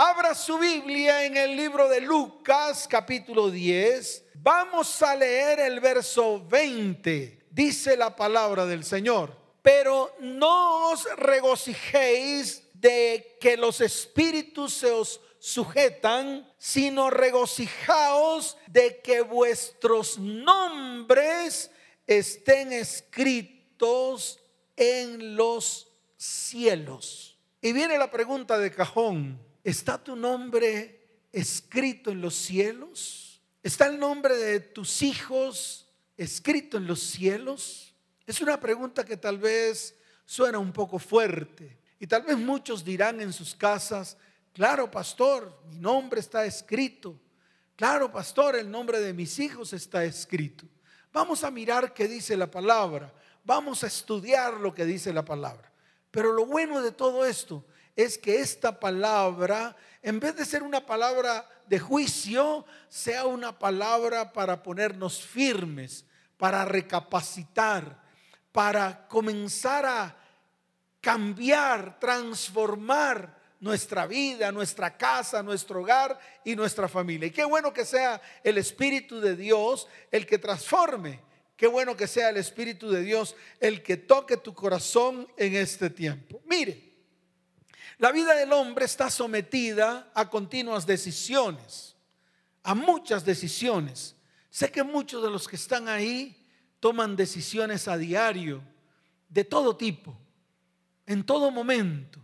Abra su Biblia en el libro de Lucas capítulo 10. Vamos a leer el verso 20. Dice la palabra del Señor. Pero no os regocijéis de que los espíritus se os sujetan, sino regocijaos de que vuestros nombres estén escritos en los cielos. Y viene la pregunta de cajón, ¿está tu nombre escrito en los cielos? ¿Está el nombre de tus hijos escrito en los cielos? Es una pregunta que tal vez suena un poco fuerte y tal vez muchos dirán en sus casas, claro pastor, mi nombre está escrito. Claro pastor, el nombre de mis hijos está escrito. Vamos a mirar qué dice la palabra. Vamos a estudiar lo que dice la palabra. Pero lo bueno de todo esto es que esta palabra, en vez de ser una palabra de juicio, sea una palabra para ponernos firmes, para recapacitar, para comenzar a cambiar, transformar nuestra vida, nuestra casa, nuestro hogar y nuestra familia. Y qué bueno que sea el Espíritu de Dios el que transforme. Qué bueno que sea el Espíritu de Dios el que toque tu corazón en este tiempo. Mire, la vida del hombre está sometida a continuas decisiones, a muchas decisiones. Sé que muchos de los que están ahí toman decisiones a diario, de todo tipo, en todo momento.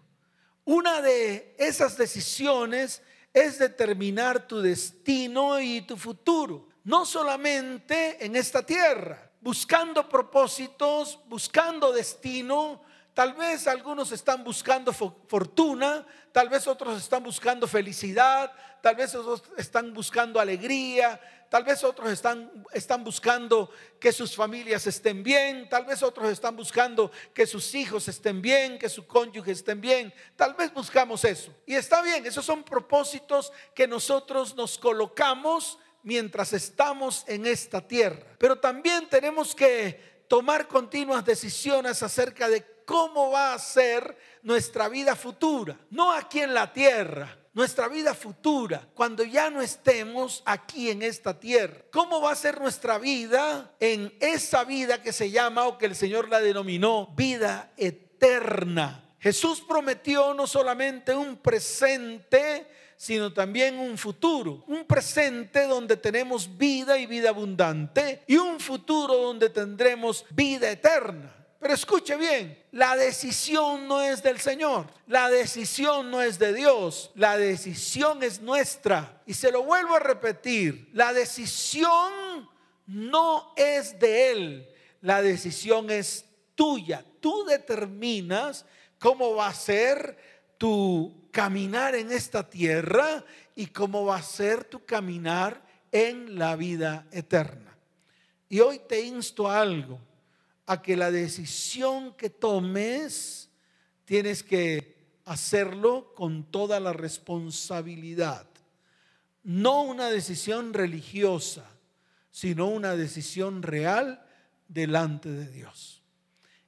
Una de esas decisiones es determinar tu destino y tu futuro, no solamente en esta tierra, buscando propósitos, buscando destino. Tal vez algunos están buscando fortuna, tal vez otros están buscando felicidad, tal vez otros están buscando alegría, Tal vez otros están, están buscando que sus familias estén bien. Tal vez otros están buscando que sus hijos estén bien, que su cónyuge estén bien. Tal vez buscamos eso. Y está bien, esos son propósitos que nosotros nos colocamos mientras estamos en esta tierra. Pero también tenemos que tomar continuas decisiones acerca de cómo va a ser nuestra vida futura. No aquí en la tierra nuestra vida futura, cuando ya no estemos aquí en esta tierra. ¿Cómo va a ser nuestra vida en esa vida que se llama o que el Señor la denominó vida eterna? Jesús prometió no solamente un presente, sino también un futuro. Un presente donde tenemos vida y vida abundante y un futuro donde tendremos vida eterna. Pero escuche bien, la decisión no es del Señor, la decisión no es de Dios, la decisión es nuestra. Y se lo vuelvo a repetir, la decisión no es de Él, la decisión es tuya. Tú determinas cómo va a ser tu caminar en esta tierra y cómo va a ser tu caminar en la vida eterna. Y hoy te insto a algo a que la decisión que tomes tienes que hacerlo con toda la responsabilidad. No una decisión religiosa, sino una decisión real delante de Dios.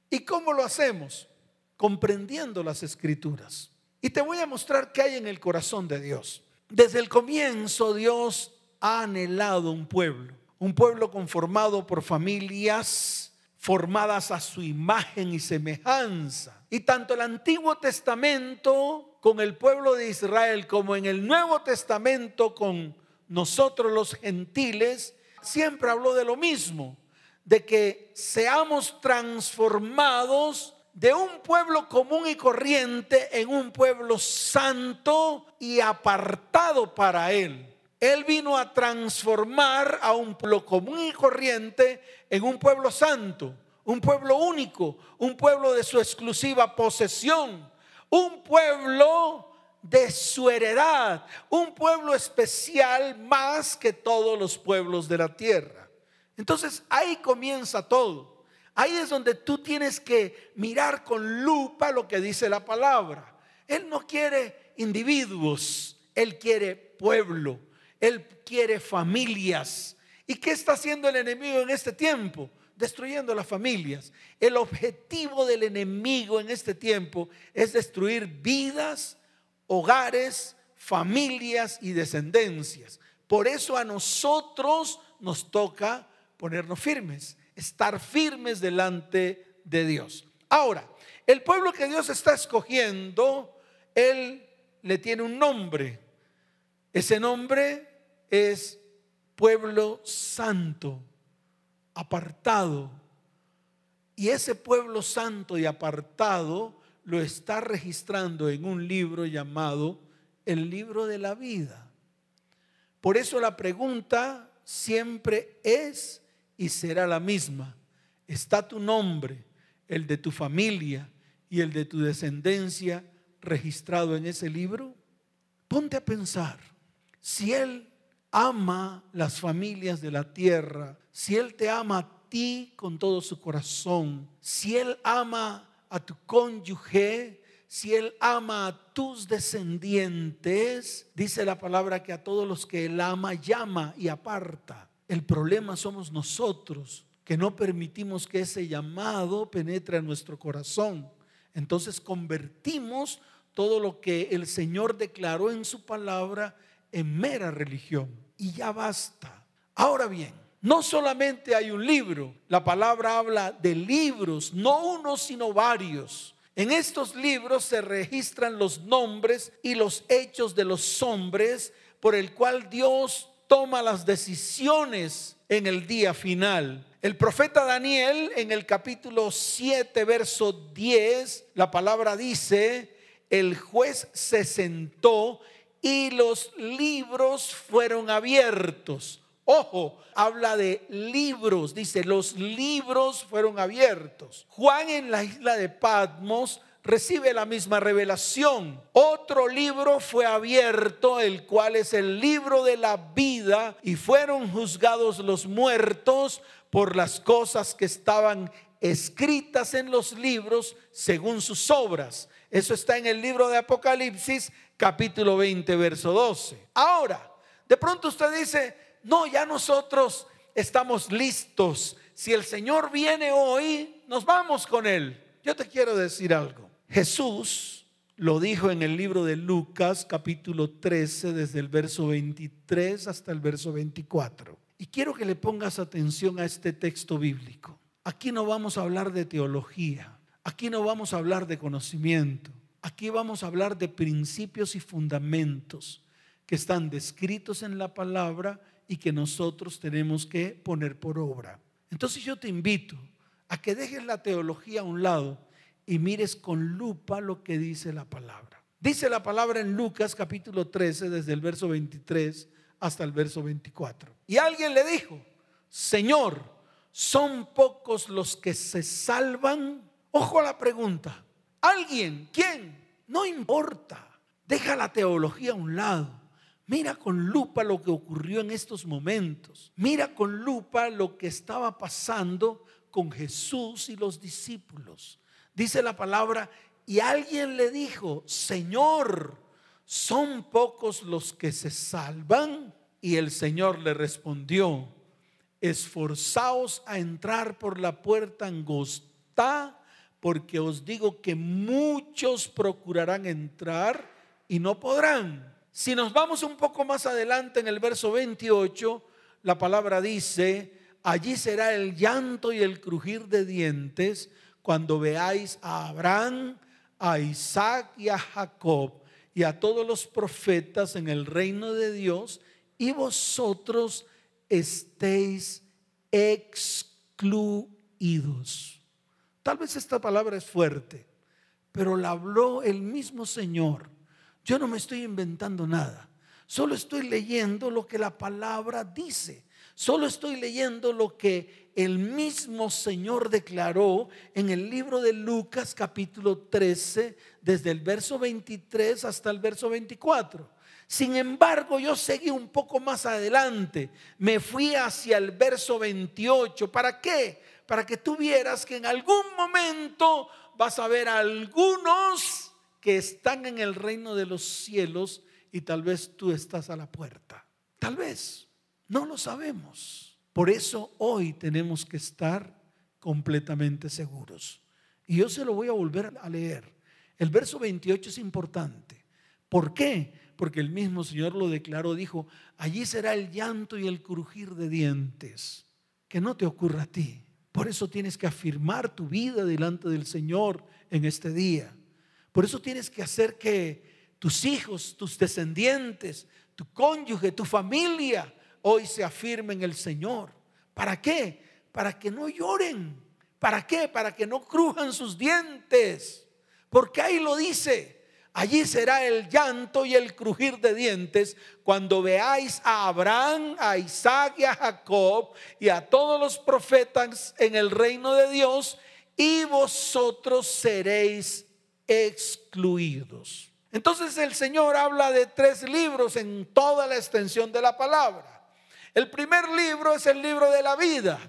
¿Y cómo lo hacemos? Comprendiendo las escrituras. Y te voy a mostrar qué hay en el corazón de Dios. Desde el comienzo Dios ha anhelado un pueblo, un pueblo conformado por familias formadas a su imagen y semejanza. Y tanto el Antiguo Testamento con el pueblo de Israel como en el Nuevo Testamento con nosotros los gentiles, siempre habló de lo mismo, de que seamos transformados de un pueblo común y corriente en un pueblo santo y apartado para Él. Él vino a transformar a un pueblo común y corriente en un pueblo santo, un pueblo único, un pueblo de su exclusiva posesión, un pueblo de su heredad, un pueblo especial más que todos los pueblos de la tierra. Entonces ahí comienza todo. Ahí es donde tú tienes que mirar con lupa lo que dice la palabra. Él no quiere individuos, Él quiere pueblo. Él quiere familias. ¿Y qué está haciendo el enemigo en este tiempo? Destruyendo las familias. El objetivo del enemigo en este tiempo es destruir vidas, hogares, familias y descendencias. Por eso a nosotros nos toca ponernos firmes, estar firmes delante de Dios. Ahora, el pueblo que Dios está escogiendo, Él le tiene un nombre. Ese nombre es pueblo santo, apartado. Y ese pueblo santo y apartado lo está registrando en un libro llamado el libro de la vida. Por eso la pregunta siempre es y será la misma. ¿Está tu nombre, el de tu familia y el de tu descendencia registrado en ese libro? Ponte a pensar, si Él ama las familias de la tierra, si Él te ama a ti con todo su corazón, si Él ama a tu cónyuge, si Él ama a tus descendientes, dice la palabra que a todos los que Él ama, llama y aparta. El problema somos nosotros, que no permitimos que ese llamado penetre en nuestro corazón. Entonces convertimos todo lo que el Señor declaró en su palabra en mera religión. Y ya basta. Ahora bien, no solamente hay un libro, la palabra habla de libros, no uno, sino varios. En estos libros se registran los nombres y los hechos de los hombres por el cual Dios toma las decisiones en el día final. El profeta Daniel en el capítulo 7, verso 10, la palabra dice, el juez se sentó y los libros fueron abiertos. Ojo, habla de libros, dice, los libros fueron abiertos. Juan en la isla de Patmos recibe la misma revelación. Otro libro fue abierto, el cual es el libro de la vida, y fueron juzgados los muertos por las cosas que estaban escritas en los libros según sus obras. Eso está en el libro de Apocalipsis, capítulo 20, verso 12. Ahora, de pronto usted dice, no, ya nosotros estamos listos. Si el Señor viene hoy, nos vamos con Él. Yo te quiero decir algo. Jesús lo dijo en el libro de Lucas capítulo 13, desde el verso 23 hasta el verso 24. Y quiero que le pongas atención a este texto bíblico. Aquí no vamos a hablar de teología, aquí no vamos a hablar de conocimiento, aquí vamos a hablar de principios y fundamentos que están descritos en la palabra y que nosotros tenemos que poner por obra. Entonces yo te invito a que dejes la teología a un lado y mires con lupa lo que dice la palabra. Dice la palabra en Lucas capítulo 13, desde el verso 23 hasta el verso 24. Y alguien le dijo, Señor, ¿son pocos los que se salvan? Ojo a la pregunta. ¿Alguien? ¿Quién? No importa. Deja la teología a un lado. Mira con lupa lo que ocurrió en estos momentos. Mira con lupa lo que estaba pasando con Jesús y los discípulos. Dice la palabra, y alguien le dijo, Señor, ¿son pocos los que se salvan? Y el Señor le respondió, esforzaos a entrar por la puerta angosta, porque os digo que muchos procurarán entrar y no podrán. Si nos vamos un poco más adelante en el verso 28, la palabra dice, allí será el llanto y el crujir de dientes cuando veáis a Abraham, a Isaac y a Jacob y a todos los profetas en el reino de Dios y vosotros estéis excluidos. Tal vez esta palabra es fuerte, pero la habló el mismo Señor yo no me estoy inventando nada. Solo estoy leyendo lo que la palabra dice. Solo estoy leyendo lo que el mismo Señor declaró en el libro de Lucas capítulo 13, desde el verso 23 hasta el verso 24. Sin embargo, yo seguí un poco más adelante. Me fui hacia el verso 28. ¿Para qué? Para que tú vieras que en algún momento vas a ver a algunos que están en el reino de los cielos y tal vez tú estás a la puerta. Tal vez, no lo sabemos. Por eso hoy tenemos que estar completamente seguros. Y yo se lo voy a volver a leer. El verso 28 es importante. ¿Por qué? porque el mismo Señor lo declaró, dijo, allí será el llanto y el crujir de dientes. Que no te ocurra a ti. Por eso tienes que afirmar tu vida delante del Señor en este día. Por eso tienes que hacer que tus hijos, tus descendientes, tu cónyuge, tu familia hoy se afirmen en el Señor. ¿Para qué? Para que no lloren. ¿Para qué? Para que no crujan sus dientes. Porque ahí lo dice. Allí será el llanto y el crujir de dientes cuando veáis a Abraham, a Isaac y a Jacob y a todos los profetas en el reino de Dios y vosotros seréis excluidos. Entonces el Señor habla de tres libros en toda la extensión de la palabra. El primer libro es el libro de la vida,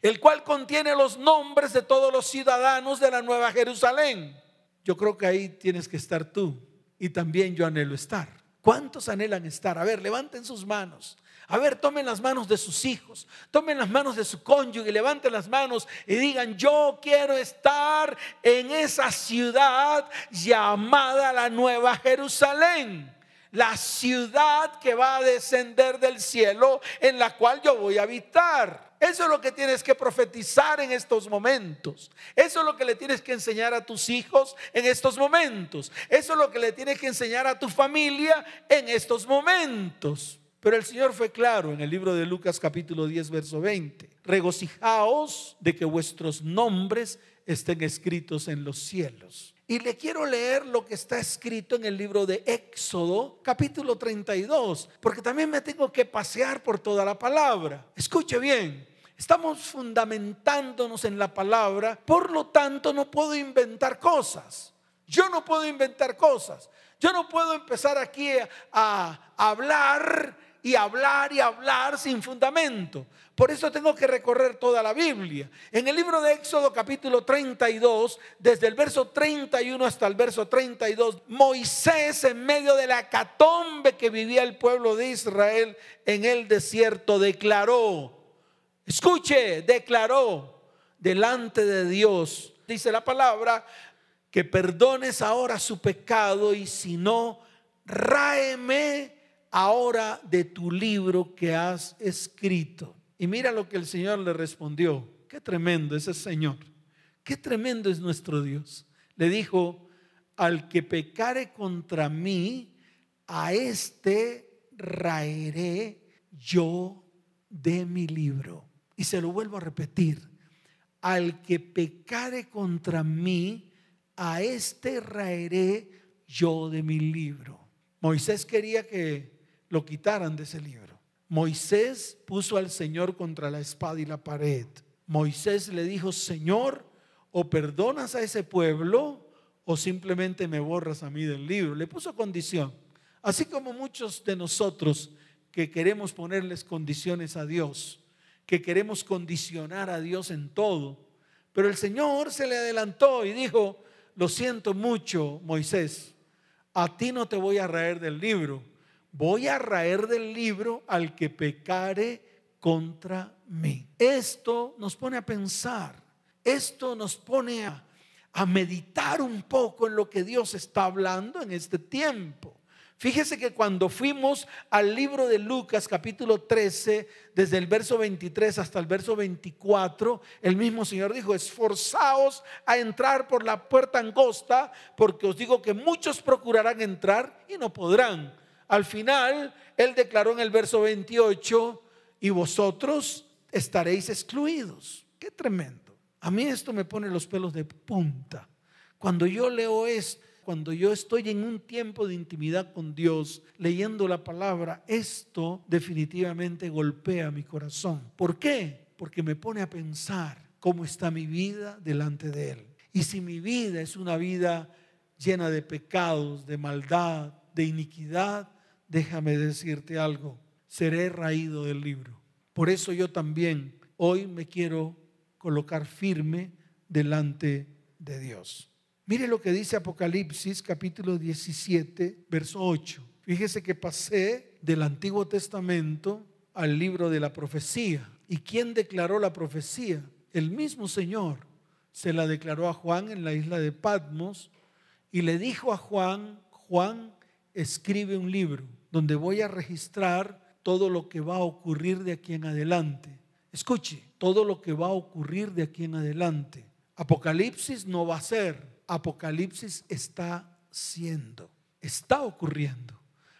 el cual contiene los nombres de todos los ciudadanos de la Nueva Jerusalén. Yo creo que ahí tienes que estar tú y también yo anhelo estar. ¿Cuántos anhelan estar? A ver, levanten sus manos. A ver, tomen las manos de sus hijos, tomen las manos de su cónyuge, levanten las manos y digan, yo quiero estar en esa ciudad llamada la Nueva Jerusalén la ciudad que va a descender del cielo en la cual yo voy a habitar. Eso es lo que tienes que profetizar en estos momentos. Eso es lo que le tienes que enseñar a tus hijos en estos momentos. Eso es lo que le tienes que enseñar a tu familia en estos momentos. Pero el Señor fue claro en el libro de Lucas capítulo 10, verso 20. Regocijaos de que vuestros nombres estén escritos en los cielos. Y le quiero leer lo que está escrito en el libro de Éxodo, capítulo 32, porque también me tengo que pasear por toda la palabra. Escuche bien, estamos fundamentándonos en la palabra, por lo tanto no puedo inventar cosas. Yo no puedo inventar cosas. Yo no puedo empezar aquí a, hablar y hablar y hablar sin fundamento. Por eso tengo que recorrer toda la Biblia. En el libro de Éxodo capítulo 32, desde el verso 31 hasta el verso 32, Moisés en medio de la catombe que vivía el pueblo de Israel en el desierto declaró, escuche, declaró delante de Dios, dice la palabra, que perdones ahora su pecado y si no, ráeme ahora de tu libro que has escrito. Y mira lo que el Señor le respondió. Qué tremendo ese Señor. Qué tremendo es nuestro Dios. Le dijo, al que pecare contra mí, a este raeré yo de mi libro. Y se lo vuelvo a repetir. Al que pecare contra mí, a este raeré yo de mi libro. Moisés quería que lo quitaran de ese libro. Moisés puso al Señor contra la espada y la pared. Moisés le dijo, Señor, o perdonas a ese pueblo o simplemente me borras a mí del libro. Le puso condición. Así como muchos de nosotros que queremos ponerles condiciones a Dios, que queremos condicionar a Dios en todo. Pero el Señor se le adelantó y dijo, lo siento mucho, Moisés, a ti no te voy a raer del libro, voy a raer del libro al que pecare contra mí. Esto nos pone a pensar, esto nos pone a, a meditar un poco en lo que Dios está hablando en este tiempo. Fíjese que cuando fuimos al libro de Lucas capítulo 13, desde el verso 23 hasta el verso 24, el mismo Señor dijo, esforzaos a entrar por la puerta angosta, porque os digo que muchos procurarán entrar y no podrán. Al final, Él declaró en el verso 28, y vosotros estaréis excluidos. Qué tremendo. A mí esto me pone los pelos de punta. Cuando yo leo esto, cuando yo estoy en un tiempo de intimidad con Dios, leyendo la palabra, esto definitivamente golpea mi corazón. ¿Por qué? Porque me pone a pensar cómo está mi vida delante de Él. Y si mi vida es una vida llena de pecados, de maldad, de iniquidad, déjame decirte algo, seré raído del libro. Por eso yo también hoy me quiero colocar firme delante de Dios. Mire lo que dice Apocalipsis capítulo 17, verso 8. Fíjese que pasé del Antiguo Testamento al libro de la profecía. ¿Y quién declaró la profecía? El mismo Señor se la declaró a Juan en la isla de Patmos y le dijo a Juan, Juan, escribe un libro donde voy a registrar todo lo que va a ocurrir de aquí en adelante. Escuche, todo lo que va a ocurrir de aquí en adelante. Apocalipsis no va a ser, Apocalipsis está siendo, está ocurriendo.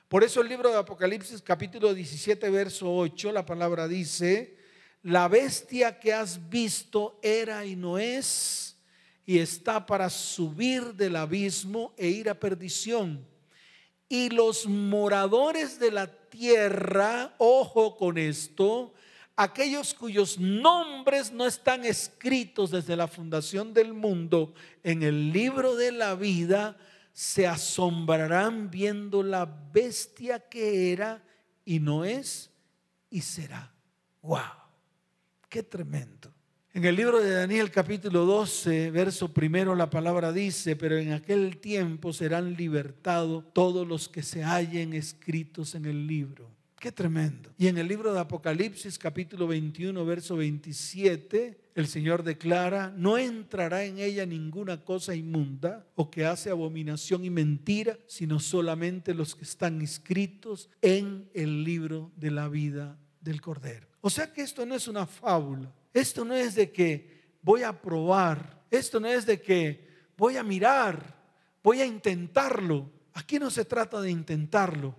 Por eso el libro de Apocalipsis capítulo 17, verso 8, la palabra dice, la bestia que has visto era y no es, y está para subir del abismo e ir a perdición. Y los moradores de la tierra, ojo con esto, aquellos cuyos nombres no están escritos desde la fundación del mundo en el libro de la vida, se asombrarán viendo la bestia que era y no es y será. ¡Wow! ¡Qué tremendo! En el libro de Daniel capítulo 12, verso primero, la palabra dice, pero en aquel tiempo serán libertados todos los que se hallen escritos en el libro. Qué tremendo. Y en el libro de Apocalipsis capítulo 21, verso 27, el Señor declara, no entrará en ella ninguna cosa inmunda o que hace abominación y mentira, sino solamente los que están inscritos en el libro de la vida del Cordero. O sea que esto no es una fábula, esto no es de que voy a probar, esto no es de que voy a mirar, voy a intentarlo. Aquí no se trata de intentarlo,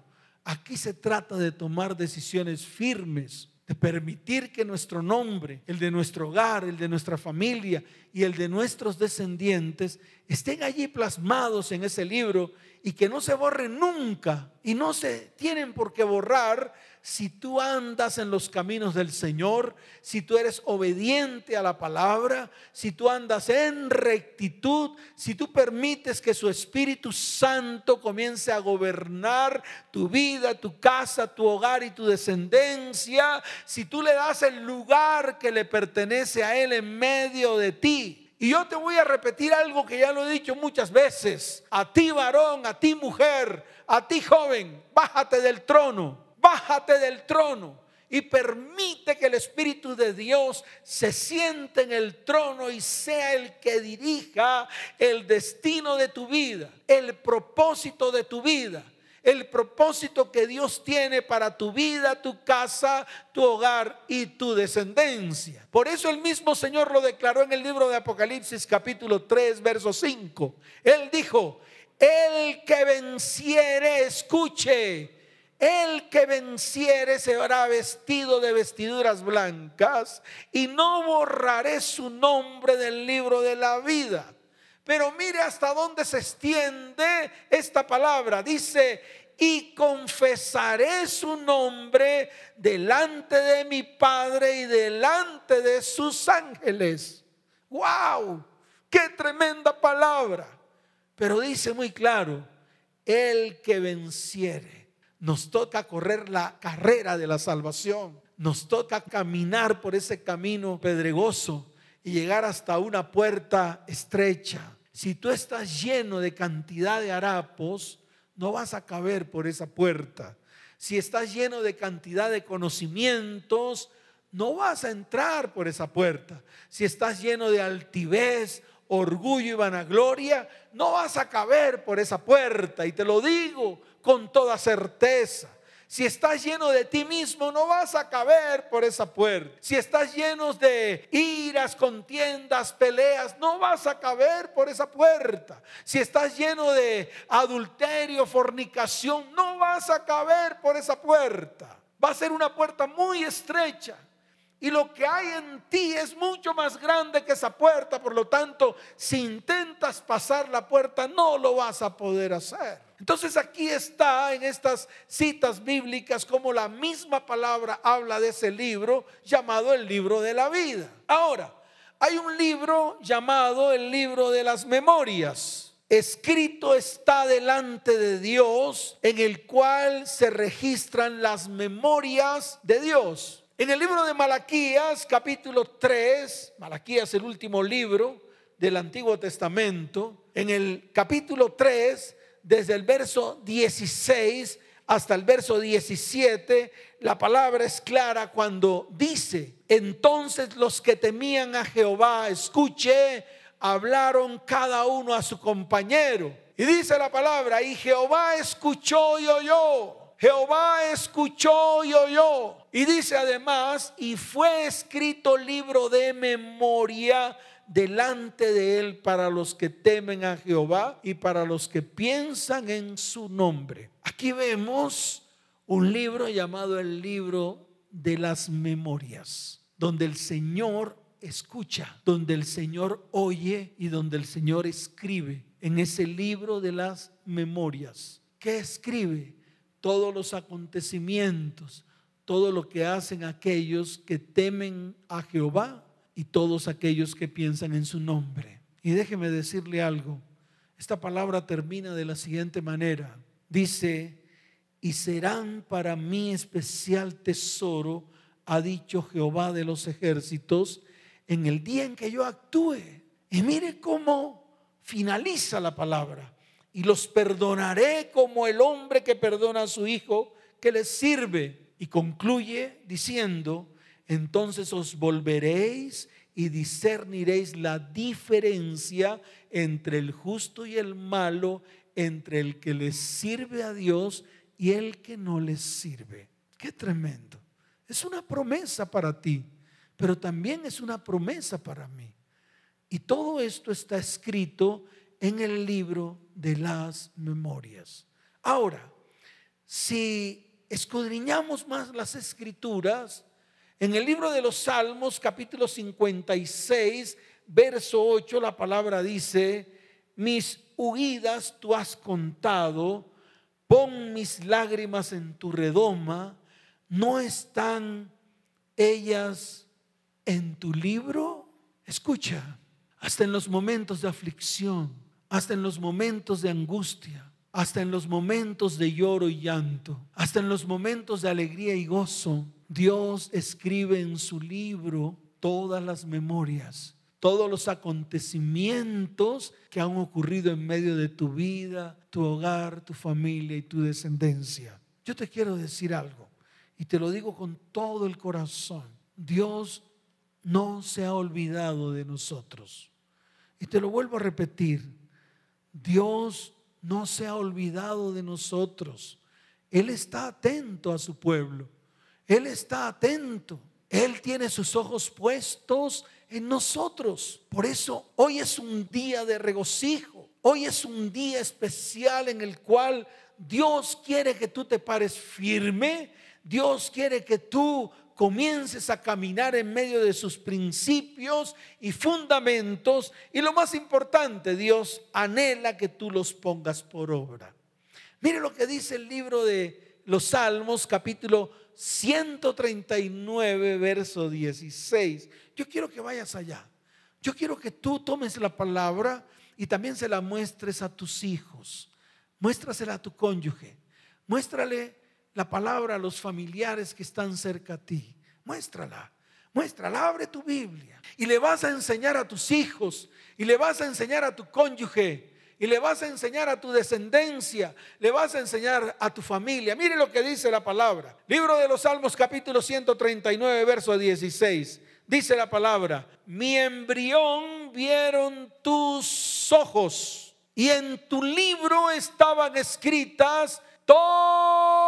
Aquí se trata de tomar decisiones firmes, de permitir que nuestro nombre, el de nuestro hogar, el de nuestra familia y el de nuestros descendientes estén allí plasmados en ese libro y que no se borren nunca y no se tienen por qué borrar si tú andas en los caminos del Señor, si tú eres obediente a la palabra, si tú andas en rectitud, si tú permites que su Espíritu Santo comience a gobernar tu vida, tu casa, tu hogar y tu descendencia, si tú le das el lugar que le pertenece a Él en medio de ti. Y yo te voy a repetir algo que ya lo he dicho muchas veces. A ti varón, a ti mujer, a ti joven, bájate del trono bájate del trono y permite que el Espíritu de Dios se siente en el trono y sea el que dirija el destino de tu vida, el propósito de tu vida, el propósito que Dios tiene para tu vida, tu casa, tu hogar y tu descendencia. Por eso el mismo Señor lo declaró en el libro de Apocalipsis capítulo 3, verso 5. Él dijo, el que venciere, escuche el que venciere será vestido de vestiduras blancas y no borraré su nombre del libro de la vida. Pero mire hasta dónde se extiende esta palabra. Dice, y confesaré su nombre delante de mi Padre y delante de sus ángeles. ¡Wow! ¡Qué tremenda palabra! Pero dice muy claro, el que venciere nos toca correr la carrera de la salvación. Nos toca caminar por ese camino pedregoso y llegar hasta una puerta estrecha. Si tú estás lleno de cantidad de harapos, no vas a caber por esa puerta. Si estás lleno de cantidad de conocimientos, no vas a entrar por esa puerta. Si estás lleno de altivez, orgullo y vanagloria, no vas a caber por esa puerta. Y te lo digo con toda certeza. Si estás lleno de ti mismo, no vas a caber por esa puerta. Si estás lleno de iras, contiendas, peleas, no vas a caber por esa puerta. Si estás lleno de adulterio, fornicación, no vas a caber por esa puerta. Va a ser una puerta muy estrecha. Y lo que hay en ti es mucho más grande que esa puerta. Por lo tanto, si intentas pasar la puerta, no lo vas a poder hacer. Entonces aquí está en estas citas bíblicas como la misma palabra habla de ese libro llamado el libro de la vida. Ahora, hay un libro llamado el libro de las memorias. Escrito está delante de Dios en el cual se registran las memorias de Dios. En el libro de Malaquías, capítulo 3, Malaquías el último libro del Antiguo Testamento, en el capítulo 3 desde el verso 16 hasta el verso 17, la palabra es clara cuando dice, entonces los que temían a Jehová, escuche, hablaron cada uno a su compañero Y dice la palabra, y Jehová escuchó y oyó. Jehová escuchó y oyó. Y dice además, y fue escrito libro de memoria delante de él para los que temen a Jehová y para los que piensan en su nombre. Aquí vemos un libro llamado el libro de las memorias, donde el Señor escucha, donde el Señor oye y donde el Señor escribe en ese libro de las memorias. ¿Qué escribe? Todos los acontecimientos, todo lo que hacen aquellos que temen a Jehová y todos aquellos que piensan en su nombre. Y déjeme decirle algo. Esta palabra termina de la siguiente manera. Dice, y serán para mí especial tesoro, ha dicho Jehová de los ejércitos, en el día en que yo actúe. Y mire cómo finaliza la palabra. Y los perdonaré como el hombre que perdona a su hijo que le sirve. Y concluye diciendo, entonces os volveréis y discerniréis la diferencia entre el justo y el malo, entre el que le sirve a Dios y el que no les sirve. Qué tremendo. Es una promesa para ti, pero también es una promesa para mí. Y todo esto está escrito en el libro de las memorias. Ahora, si escudriñamos más las escrituras, en el libro de los Salmos, capítulo 56, verso 8, la palabra dice, mis huidas tú has contado, pon mis lágrimas en tu redoma, ¿no están ellas en tu libro? Escucha, hasta en los momentos de aflicción, hasta en los momentos de angustia, hasta en los momentos de lloro y llanto, hasta en los momentos de alegría y gozo, Dios escribe en su libro todas las memorias, todos los acontecimientos que han ocurrido en medio de tu vida, tu hogar, tu familia y tu descendencia. Yo te quiero decir algo y te lo digo con todo el corazón. Dios no se ha olvidado de nosotros. Y te lo vuelvo a repetir. Dios no se ha olvidado de nosotros. Él está atento a su pueblo. Él está atento. Él tiene sus ojos puestos en nosotros. Por eso hoy es un día de regocijo. Hoy es un día especial en el cual Dios quiere que tú te pares firme. Dios quiere que tú comiences a caminar en medio de sus principios y fundamentos. Y lo más importante, Dios anhela que tú los pongas por obra. Mire lo que dice el libro de los Salmos, capítulo 139, verso 16. Yo quiero que vayas allá. Yo quiero que tú tomes la palabra y también se la muestres a tus hijos. Muéstrasela a tu cónyuge. Muéstrale la palabra a los familiares que están cerca a ti. Muéstrala. Muéstrala, abre tu Biblia. Y le vas a enseñar a tus hijos. Y le vas a enseñar a tu cónyuge y le vas a enseñar a tu descendencia, le vas a enseñar a tu familia. Mire lo que dice la palabra. Libro de los Salmos capítulo 139, verso 16. Dice la palabra, mi embrión vieron tus ojos y en tu libro estaban escritas todas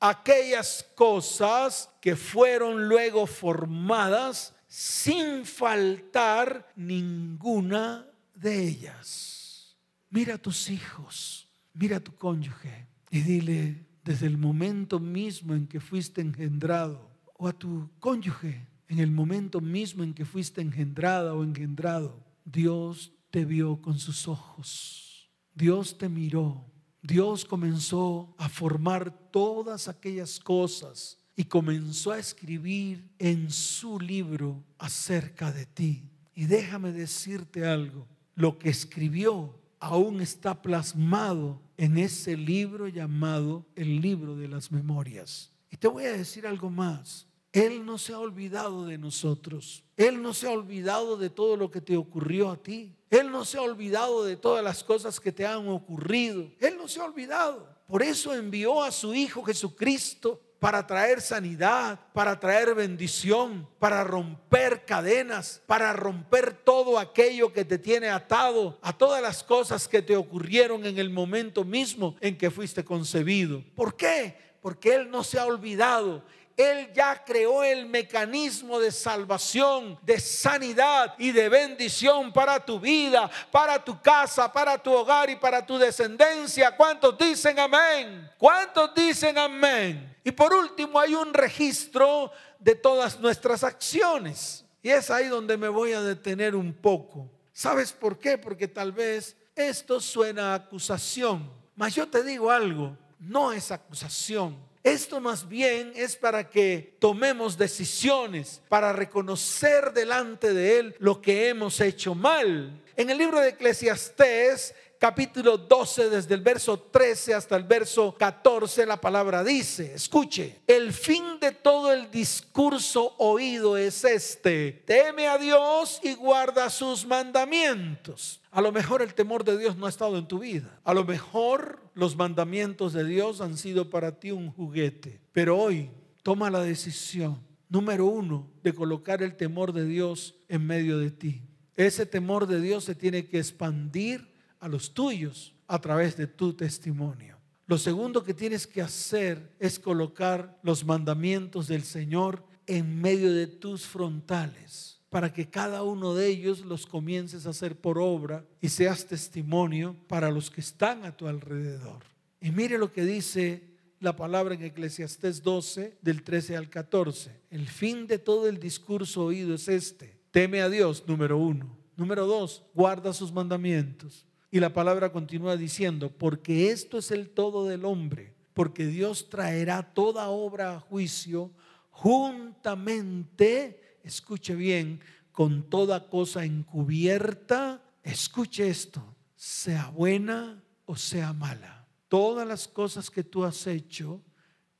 aquellas cosas que fueron luego formadas sin faltar ninguna de ellas. Mira a tus hijos, mira a tu cónyuge y dile desde el momento mismo en que fuiste engendrado o a tu cónyuge en el momento mismo en que fuiste engendrada o engendrado, Dios te vio con sus ojos. Dios te miró. Dios comenzó a formar todas aquellas cosas y comenzó a escribir en su libro acerca de ti. Y déjame decirte algo lo que escribió aún está plasmado en ese libro llamado el libro de las memorias. Y te voy a decir algo más. Él no se ha olvidado de nosotros. Él no se ha olvidado de todo lo que te ocurrió a ti. Él no se ha olvidado de todas las cosas que te han ocurrido. Él no se ha olvidado. Por eso envió a su Hijo Jesucristo para traer sanidad, para traer bendición, para romper cadenas, para romper todo aquello que te tiene atado a todas las cosas que te ocurrieron en el momento mismo en que fuiste concebido. ¿Por qué? Porque Él no se ha olvidado él ya creó el mecanismo de salvación, de sanidad y de bendición para tu vida, para tu casa, para tu hogar y para tu descendencia. ¿Cuántos dicen amén? ¿Cuántos dicen amén? Y por último hay un registro de todas nuestras acciones. Y es ahí donde me voy a detener un poco. ¿Sabes por qué? Porque tal vez esto suena a acusación. Mas yo te digo algo, no es acusación esto más bien es para que tomemos decisiones, para reconocer delante de Él lo que hemos hecho mal. En el libro de Eclesiastés, capítulo 12, desde el verso 13 hasta el verso 14, la palabra dice, escuche, el fin de todo el discurso oído es este, teme a Dios y guarda sus mandamientos. A lo mejor el temor de Dios no ha estado en tu vida. A lo mejor los mandamientos de Dios han sido para ti un juguete. Pero hoy toma la decisión, número uno, de colocar el temor de Dios en medio de ti. Ese temor de Dios se tiene que expandir a los tuyos a través de tu testimonio. Lo segundo que tienes que hacer es colocar los mandamientos del Señor en medio de tus frontales para que cada uno de ellos los comiences a hacer por obra y seas testimonio para los que están a tu alrededor. Y mire lo que dice la palabra en Eclesiastés 12, del 13 al 14. El fin de todo el discurso oído es este. Teme a Dios, número uno. Número dos, guarda sus mandamientos. Y la palabra continúa diciendo, porque esto es el todo del hombre, porque Dios traerá toda obra a juicio juntamente escuche bien, con toda cosa encubierta, escuche esto, sea buena o sea mala. Todas las cosas que tú has hecho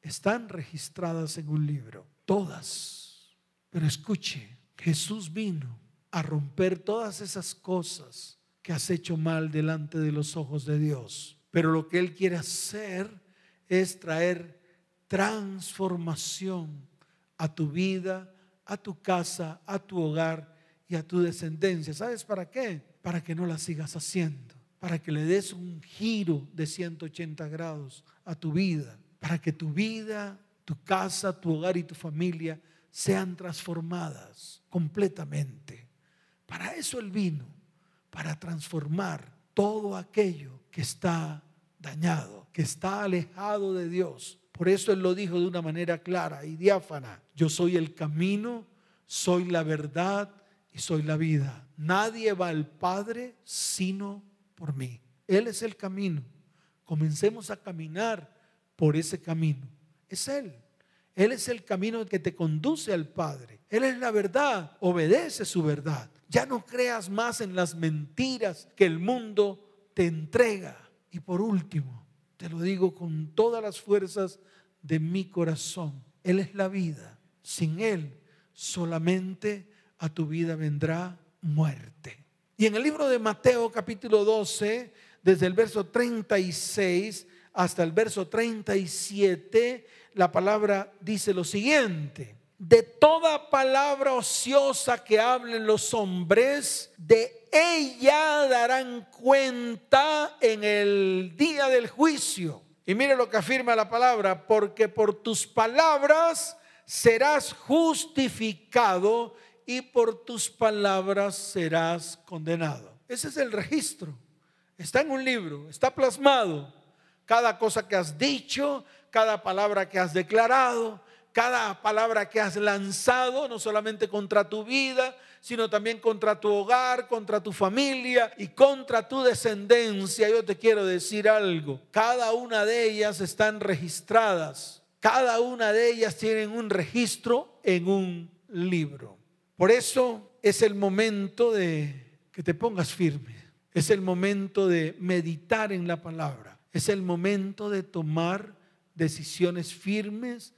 están registradas en un libro, todas. Pero escuche, Jesús vino a romper todas esas cosas que has hecho mal delante de los ojos de Dios. Pero lo que Él quiere hacer es traer transformación a tu vida, a tu casa, a tu hogar y a tu descendencia. ¿Sabes para qué? Para que no la sigas haciendo, para que le des un giro de 180 grados a tu vida, para que tu vida, tu casa, tu hogar y tu familia sean transformadas completamente. Para eso Él vino, para transformar todo aquello que está dañado, que está alejado de Dios, por eso Él lo dijo de una manera clara y diáfana. Yo soy el camino, soy la verdad y soy la vida. Nadie va al Padre sino por mí. Él es el camino. Comencemos a caminar por ese camino. Es Él. Él es el camino que te conduce al Padre. Él es la verdad. Obedece su verdad. Ya no creas más en las mentiras que el mundo te entrega. Y por último, te lo digo con todas las fuerzas de mi corazón. Él es la vida. Sin Él solamente a tu vida vendrá muerte. Y en el libro de Mateo capítulo 12, desde el verso 36 hasta el verso 37, la palabra dice lo siguiente. De toda palabra ociosa que hablen los hombres, de ella darán cuenta en el día del juicio. Y mire lo que afirma la palabra, porque por tus palabras serás justificado y por tus palabras serás condenado. Ese es el registro. Está en un libro, está plasmado. Cada cosa que has dicho, cada palabra que has declarado, cada palabra que has lanzado, no solamente contra tu vida, sino también contra tu hogar, contra tu familia y contra tu descendencia. Yo te quiero decir algo, cada una de ellas están registradas, cada una de ellas tienen un registro en un libro. Por eso es el momento de que te pongas firme, es el momento de meditar en la palabra, es el momento de tomar decisiones firmes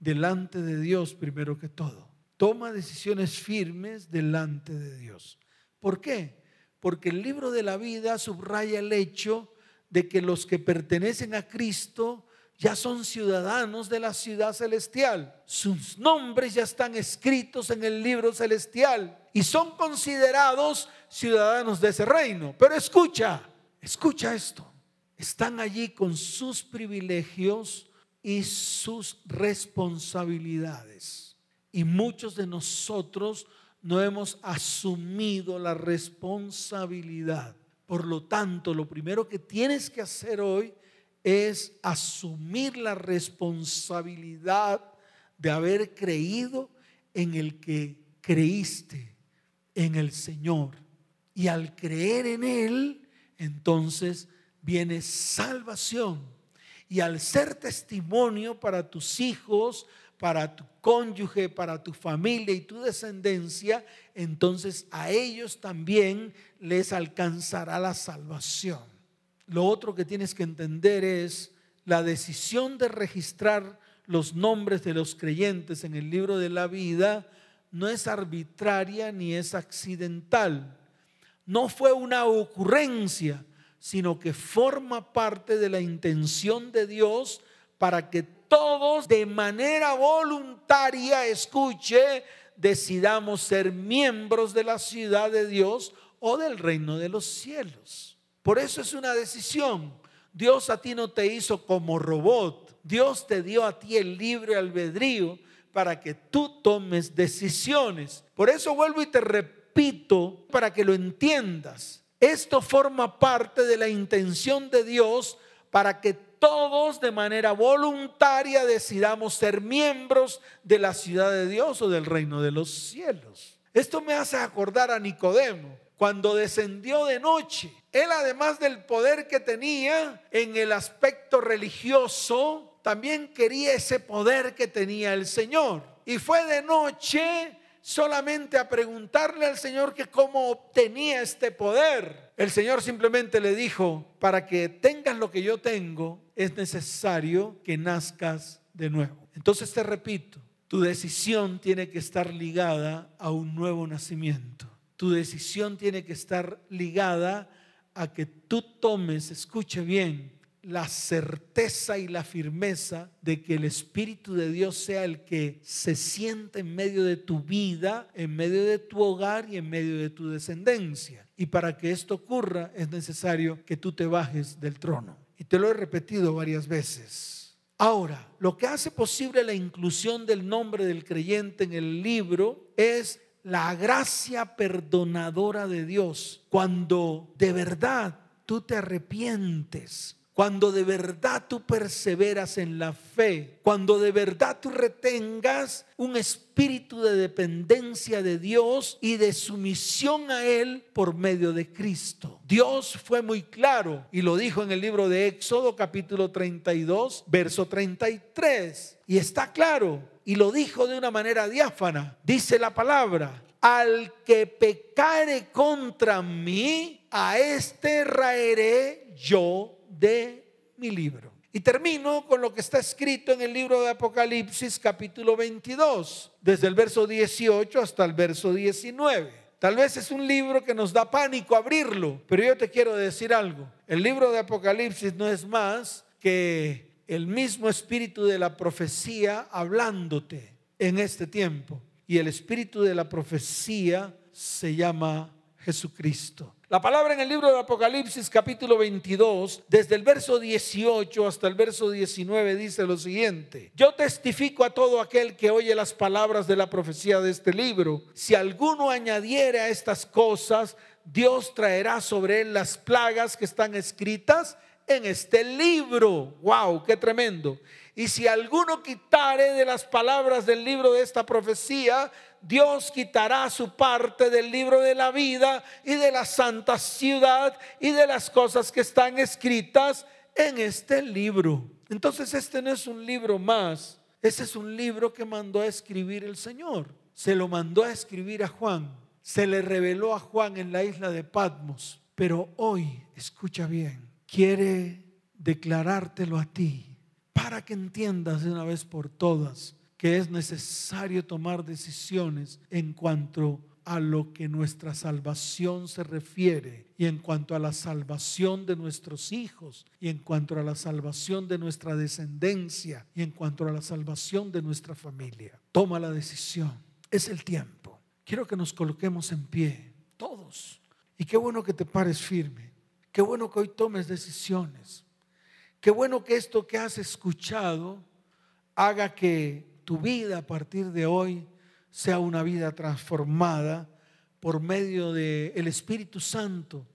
delante de Dios primero que todo. Toma decisiones firmes delante de Dios. ¿Por qué? Porque el libro de la vida subraya el hecho de que los que pertenecen a Cristo ya son ciudadanos de la ciudad celestial. Sus nombres ya están escritos en el libro celestial y son considerados ciudadanos de ese reino. Pero escucha, escucha esto. Están allí con sus privilegios y sus responsabilidades. Y muchos de nosotros no hemos asumido la responsabilidad. Por lo tanto, lo primero que tienes que hacer hoy es asumir la responsabilidad de haber creído en el que creíste, en el Señor. Y al creer en Él, entonces viene salvación. Y al ser testimonio para tus hijos, para tu cónyuge, para tu familia y tu descendencia, entonces a ellos también les alcanzará la salvación. Lo otro que tienes que entender es la decisión de registrar los nombres de los creyentes en el libro de la vida no es arbitraria ni es accidental. No fue una ocurrencia, sino que forma parte de la intención de Dios para que todos de manera voluntaria, escuche, decidamos ser miembros de la ciudad de Dios o del reino de los cielos. Por eso es una decisión. Dios a ti no te hizo como robot. Dios te dio a ti el libre albedrío para que tú tomes decisiones. Por eso vuelvo y te repito para que lo entiendas. Esto forma parte de la intención de Dios para que todos de manera voluntaria decidamos ser miembros de la ciudad de Dios o del reino de los cielos. Esto me hace acordar a Nicodemo cuando descendió de noche. Él además del poder que tenía en el aspecto religioso, también quería ese poder que tenía el Señor. Y fue de noche solamente a preguntarle al Señor que cómo obtenía este poder. El Señor simplemente le dijo, para que tengas lo que yo tengo, es necesario que nazcas de nuevo. Entonces te repito, tu decisión tiene que estar ligada a un nuevo nacimiento tu decisión tiene que estar ligada a que tú tomes, escuche bien, la certeza y la firmeza de que el Espíritu de Dios sea el que se siente en medio de tu vida, en medio de tu hogar y en medio de tu descendencia. Y para que esto ocurra es necesario que tú te bajes del trono. Y te lo he repetido varias veces. Ahora, lo que hace posible la inclusión del nombre del creyente en el libro es la gracia perdonadora de Dios cuando de verdad tú te arrepientes, cuando de verdad tú perseveras en la fe, cuando de verdad tú retengas un espíritu de dependencia de Dios y de sumisión a Él por medio de Cristo. Dios fue muy claro y lo dijo en el libro de Éxodo capítulo 32, verso 33. Y está claro, y lo dijo de una manera diáfana. Dice la palabra, al que pecare contra mí, a este raeré yo de mi libro. Y termino con lo que está escrito en el libro de Apocalipsis capítulo 22, desde el verso 18 hasta el verso 19. Tal vez es un libro que nos da pánico abrirlo, pero yo te quiero decir algo. El libro de Apocalipsis no es más que el mismo espíritu de la profecía hablándote en este tiempo. Y el espíritu de la profecía se llama Jesucristo. La palabra en el libro de Apocalipsis capítulo 22, desde el verso 18 hasta el verso 19 dice lo siguiente. Yo testifico a todo aquel que oye las palabras de la profecía de este libro. Si alguno añadiere a estas cosas, Dios traerá sobre él las plagas que están escritas en este libro. ¡Wow! ¡Qué tremendo! Y si alguno quitare de las palabras del libro de esta profecía, Dios quitará su parte del libro de la vida y de la santa ciudad y de las cosas que están escritas en este libro. Entonces este no es un libro más, ese es un libro que mandó a escribir el Señor. Se lo mandó a escribir a Juan, se le reveló a Juan en la isla de Patmos. Pero hoy, escucha bien, quiere declarártelo a ti para que entiendas de una vez por todas que es necesario tomar decisiones en cuanto a lo que nuestra salvación se refiere y en cuanto a la salvación de nuestros hijos y en cuanto a la salvación de nuestra descendencia y en cuanto a la salvación de nuestra familia. Toma la decisión. Es el tiempo. Quiero que nos coloquemos en pie, todos. Y qué bueno que te pares firme. Qué bueno que hoy tomes decisiones. Qué bueno que esto que has escuchado haga que tu vida a partir de hoy sea una vida transformada por medio del el Espíritu Santo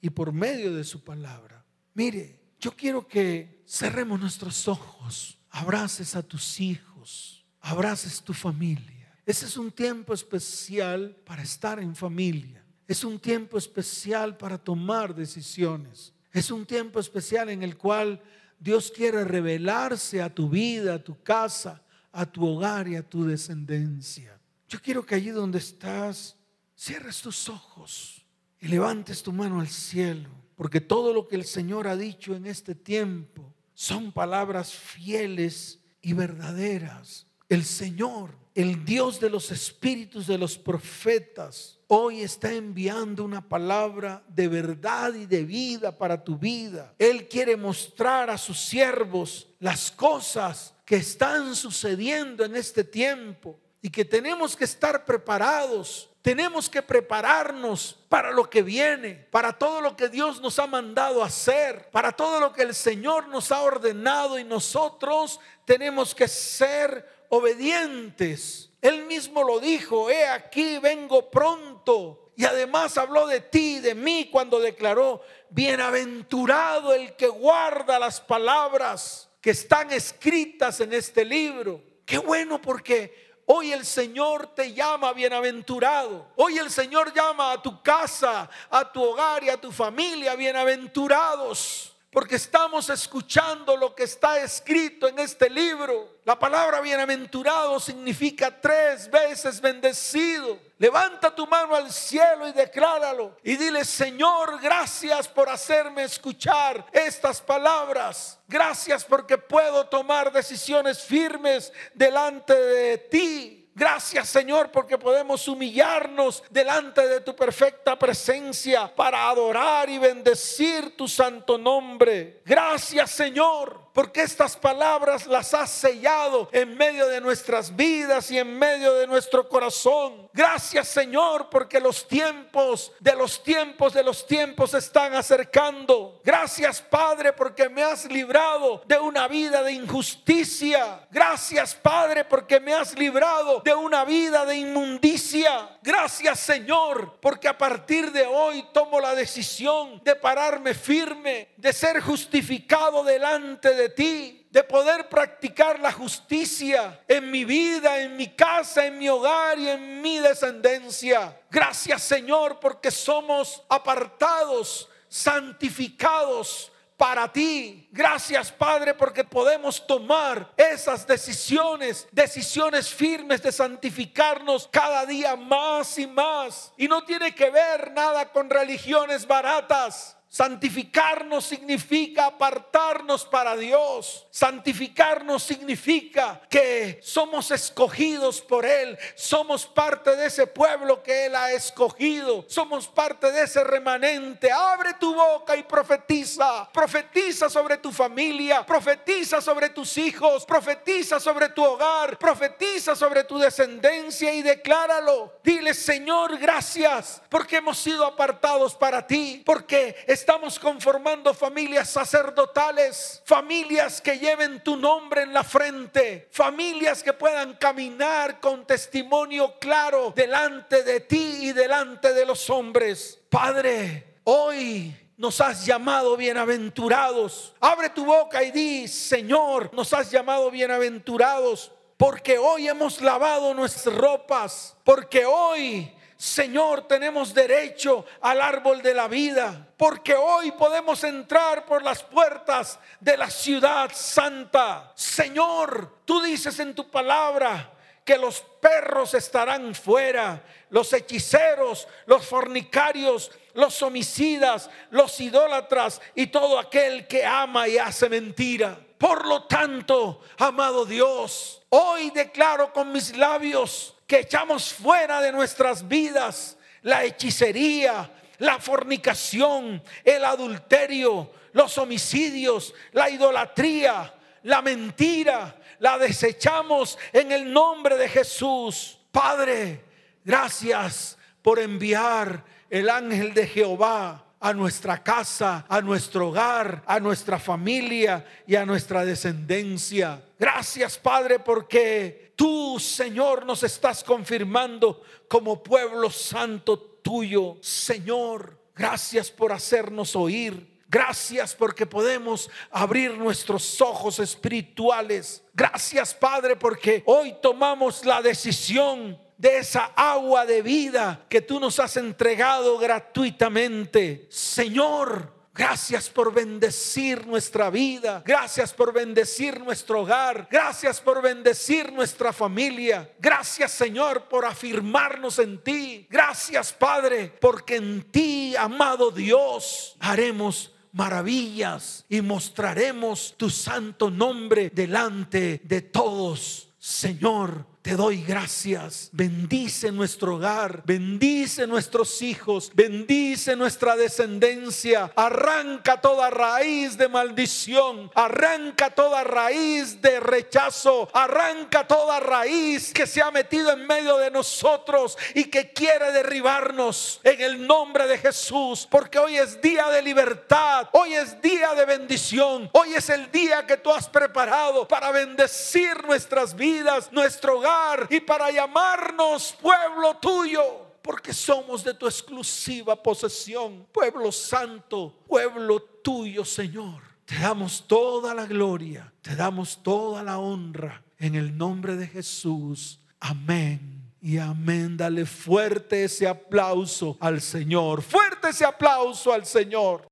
y por medio de su palabra. Mire, yo quiero que cerremos nuestros ojos, abraces a tus hijos, abraces tu familia. Ese es un tiempo especial para estar en familia. Es un tiempo especial para tomar decisiones. Es un tiempo especial en el cual Dios quiere revelarse a tu vida, a tu casa, a tu hogar y a tu descendencia. Yo quiero que allí donde estás, cierres tus ojos y levantes tu mano al cielo, porque todo lo que el Señor ha dicho en este tiempo son palabras fieles y verdaderas. El Señor, el Dios de los espíritus de los profetas, hoy está enviando una palabra de verdad y de vida para tu vida. Él quiere mostrar a sus siervos las cosas que están sucediendo en este tiempo y que tenemos que estar preparados. Tenemos que prepararnos para lo que viene, para todo lo que Dios nos ha mandado hacer, para todo lo que el Señor nos ha ordenado y nosotros tenemos que ser obedientes. Él mismo lo dijo, he aquí, vengo pronto. Y además habló de ti, de mí, cuando declaró, bienaventurado el que guarda las palabras que están escritas en este libro. Qué bueno porque hoy el Señor te llama bienaventurado. Hoy el Señor llama a tu casa, a tu hogar y a tu familia bienaventurados. Porque estamos escuchando lo que está escrito en este libro. La palabra bienaventurado significa tres veces bendecido. Levanta tu mano al cielo y decláralo. Y dile, Señor, gracias por hacerme escuchar estas palabras. Gracias porque puedo tomar decisiones firmes delante de ti. Gracias Señor porque podemos humillarnos delante de tu perfecta presencia para adorar y bendecir tu santo nombre. Gracias Señor porque estas palabras las has sellado en medio de nuestras vidas y en medio de nuestro corazón. Gracias Señor porque los tiempos de los tiempos de los tiempos se están acercando. Gracias Padre porque me has librado de una vida de injusticia. Gracias Padre porque me has librado de una vida de inmundicia. Gracias Señor porque a partir de hoy tomo la decisión de pararme firme, de ser justificado delante de ti, de poder practicar la justicia en mi vida, en mi casa, en mi hogar y en mi descendencia. Gracias Señor porque somos apartados, santificados para ti. Gracias Padre porque podemos tomar esas decisiones, decisiones firmes de santificarnos cada día más y más. Y no tiene que ver nada con religiones baratas. Santificarnos significa apartarnos para Dios. Santificarnos significa que somos escogidos por Él. Somos parte de ese pueblo que Él ha escogido. Somos parte de ese remanente. Abre tu boca y profetiza. Profetiza sobre tu familia. Profetiza sobre tus hijos. Profetiza sobre tu hogar. Profetiza sobre tu descendencia y decláralo. Dile, Señor, gracias porque hemos sido apartados para ti. Porque estamos conformando familias sacerdotales, familias que lleven tu nombre en la frente, familias que puedan caminar con testimonio claro delante de ti y delante de los hombres. Padre, hoy nos has llamado bienaventurados. Abre tu boca y di, Señor, nos has llamado bienaventurados porque hoy hemos lavado nuestras ropas, porque hoy Señor, tenemos derecho al árbol de la vida, porque hoy podemos entrar por las puertas de la ciudad santa. Señor, tú dices en tu palabra que los perros estarán fuera, los hechiceros, los fornicarios, los homicidas, los idólatras y todo aquel que ama y hace mentira. Por lo tanto, amado Dios, hoy declaro con mis labios echamos fuera de nuestras vidas la hechicería, la fornicación, el adulterio, los homicidios, la idolatría, la mentira, la desechamos en el nombre de Jesús. Padre, gracias por enviar el ángel de Jehová a nuestra casa, a nuestro hogar, a nuestra familia y a nuestra descendencia. Gracias Padre porque tú Señor nos estás confirmando como pueblo santo tuyo. Señor, gracias por hacernos oír. Gracias porque podemos abrir nuestros ojos espirituales. Gracias Padre porque hoy tomamos la decisión de esa agua de vida que tú nos has entregado gratuitamente. Señor, Gracias por bendecir nuestra vida. Gracias por bendecir nuestro hogar. Gracias por bendecir nuestra familia. Gracias Señor por afirmarnos en ti. Gracias Padre porque en ti, amado Dios, haremos maravillas y mostraremos tu santo nombre delante de todos. Señor, te doy gracias. Bendice nuestro hogar, bendice nuestros hijos, bendice nuestra descendencia. Arranca toda raíz de maldición, arranca toda raíz de rechazo, arranca toda raíz que se ha metido en medio de nosotros y que quiere derribarnos en el nombre de Jesús, porque hoy es día de libertad, hoy es día de bendición, hoy es el día que tú has preparado para bendecir nuestras vidas, nuestro hogar y para llamarnos pueblo tuyo, porque somos de tu exclusiva posesión, pueblo santo, pueblo tuyo, Señor. Te damos toda la gloria, te damos toda la honra en el nombre de Jesús. Amén. Y amén. Dale fuerte ese aplauso al Señor. Fuerte ese aplauso al Señor.